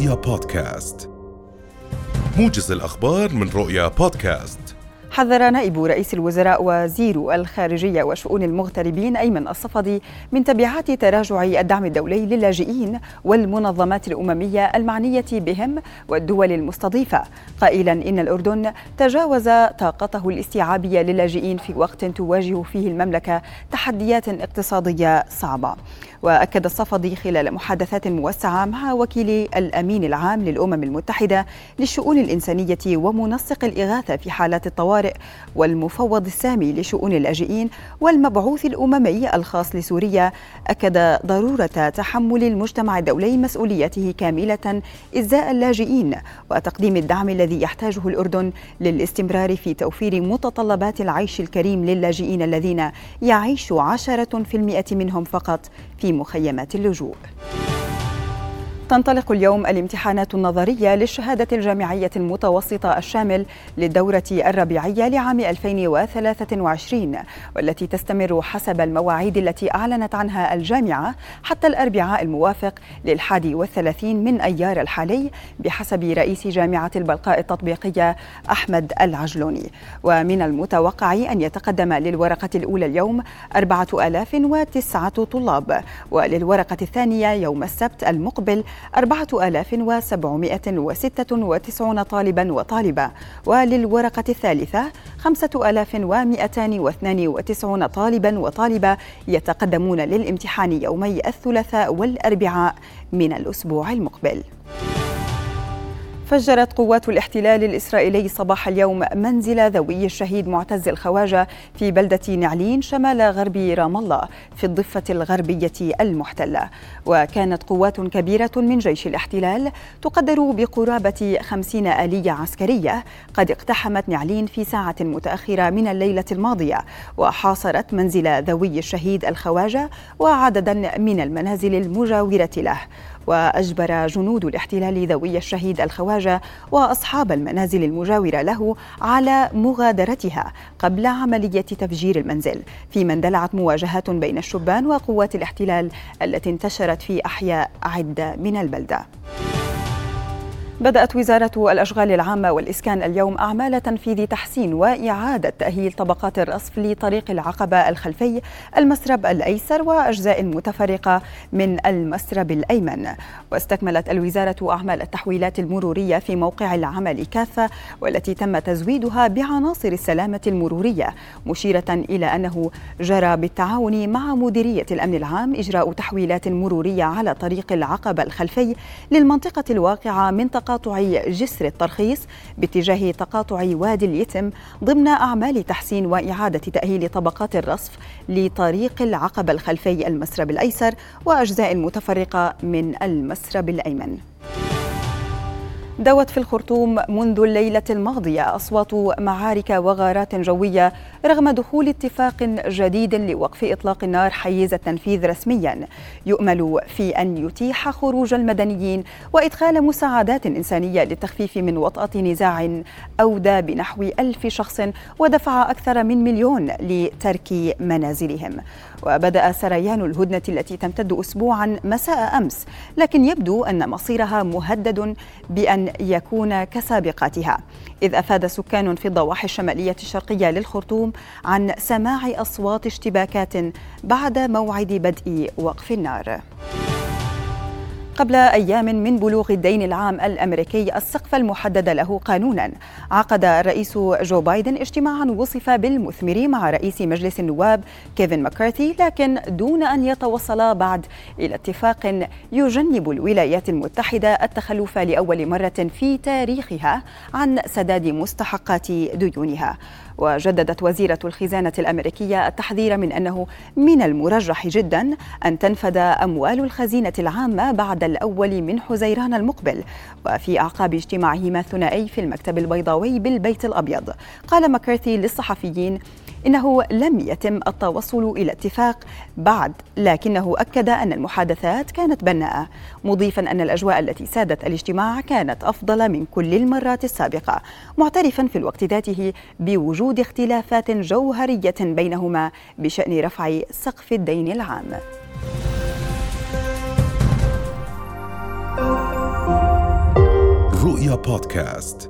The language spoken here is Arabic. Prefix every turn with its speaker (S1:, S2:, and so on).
S1: رؤيا بودكاست. موجز الأخبار من رؤيا بودكاست.
S2: حذر نائب رئيس الوزراء وزير الخارجية وشؤون المغتربين أيمن الصفدي من تبعات تراجع الدعم الدولي للاجئين والمنظمات الأممية المعنية بهم والدول المستضيفة. قائلا إن الأردن تجاوز طاقته الاستيعابية للاجئين في وقت تواجه فيه المملكة تحديات اقتصادية صعبة. وأكد الصفدي خلال محادثات موسعة مع وكيل الأمين العام للأمم المتحدة للشؤون الإنسانية ومنسق الإغاثة في حالات الطوارئ والمفوض السامي لشؤون اللاجئين والمبعوث الأممي الخاص لسوريا. أكد ضرورة تحمل المجتمع الدولي مسؤوليته كاملة إزاء اللاجئين وتقديم الدعم الذي يحتاجه الأردن للاستمرار في توفير متطلبات العيش الكريم للاجئين الذين يعيش عشرة في المئة منهم فقط. في مخيمات اللجوء. تنطلق اليوم الامتحانات النظرية للشهادة الجامعية المتوسطة الشامل للدورة الربيعية لعام 2023 والتي تستمر حسب المواعيد التي أعلنت عنها الجامعة حتى الأربعاء الموافق للحادي والثلاثين من أيار الحالي بحسب رئيس جامعة البلقاء التطبيقية أحمد العجلوني. ومن المتوقع أن يتقدم للورقة الأولى اليوم 4009 طلاب وللورقة الثانية يوم السبت المقبل 4796 طالبا وطالبة وللورقة الثالثة 5292 طالبا وطالبة يتقدمون للامتحان يومي الثلاثاء والأربعاء من الأسبوع المقبل. فجرت قوات الاحتلال الإسرائيلي صباح اليوم منزل ذوي الشهيد معتز الخواجة في بلدة نعلين شمال غرب رام الله في الضفة الغربية المحتلة. وكانت قوات كبيرة من جيش الاحتلال تقدر بقرابة خمسين آلية عسكرية. قد اقتحمت نعلين في ساعة متأخرة من الليلة الماضية. وحاصرت منزل ذوي الشهيد الخواجة وعددا من المنازل المجاورة له. وأجبر جنود الاحتلال ذوي الشهيد الخواجة وأصحاب المنازل المجاورة له على مغادرتها قبل عملية تفجير المنزل فيما اندلعت مواجهات بين الشبان وقوات الاحتلال التي انتشرت في أحياء عدة من البلدة. بدأت وزارة الأشغال العامة والإسكان اليوم أعمال تنفيذ تحسين وإعادة تأهيل طبقات الرصف لطريق العقبة الخلفي المسرب الأيسر وأجزاء متفرقة من المسرب الأيمن. واستكملت الوزارة أعمال التحويلات المرورية في موقع العمل كافة والتي تم تزويدها بعناصر السلامة المرورية مشيرة إلى أنه جرى بالتعاون مع مديرية الأمن العام إجراء تحويلات مرورية على طريق العقبة الخلفي للمنطقة الواقعة منطقة تقاطع جسر الترخيص باتجاه تقاطع وادي اليتم ضمن أعمال تحسين وإعادة تأهيل طبقات الرصف لطريق العقبة الخلفي المسرب الأيسر وأجزاء متفرقة من المسرب الأيمن. دوت في الخرطوم منذ الليلة الماضية أصوات معارك وغارات جوية رغم دخول اتفاق جديد لوقف إطلاق النار حيز التنفيذ رسميا. يؤمل في أن يتيح خروج المدنيين وإدخال مساعدات إنسانية للتخفيف من وطأة نزاع أودى بنحو ألف شخص ودفع أكثر من مليون لترك منازلهم. وبدأ سريان الهدنة التي تمتد أسبوعا مساء أمس لكن يبدو أن مصيرها مهدد بأن يكون كسابقاتها. إذ أفاد سكان في الضواحي الشمالية الشرقية للخرطوم عن سماع أصوات اشتباكات بعد موعد بدء وقف النار. قبل أيام من بلوغ الدين العام الأمريكي السقف المحدد له قانونا. عقد الرئيس جو بايدن اجتماعا وصف بالمثمر مع رئيس مجلس النواب كيفن ماكارثي لكن دون أن يتوصلا بعد إلى اتفاق يجنب الولايات المتحدة التخلف لأول مرة في تاريخها عن سداد مستحقات ديونها. وجددت وزيرة الخزانة الأمريكية التحذير من أنه من المرجح جدا أن تنفد أموال الخزينة العامة بعد الأول من حزيران المقبل وفي أعقاب اجتماعهما الثنائي في المكتب البيضاوي بالبيت الأبيض. قال ماكارثي للصحفيين إنه لم يتم التوصل إلى اتفاق بعد لكنه أكد أن المحادثات كانت بناءة مضيفا أن الأجواء التي سادت الاجتماع كانت أفضل من كل المرات السابقة معترفا في الوقت ذاته بوجود اختلافات جوهرية بينهما بشأن رفع سقف الدين العام.
S1: رؤيا بودكاست.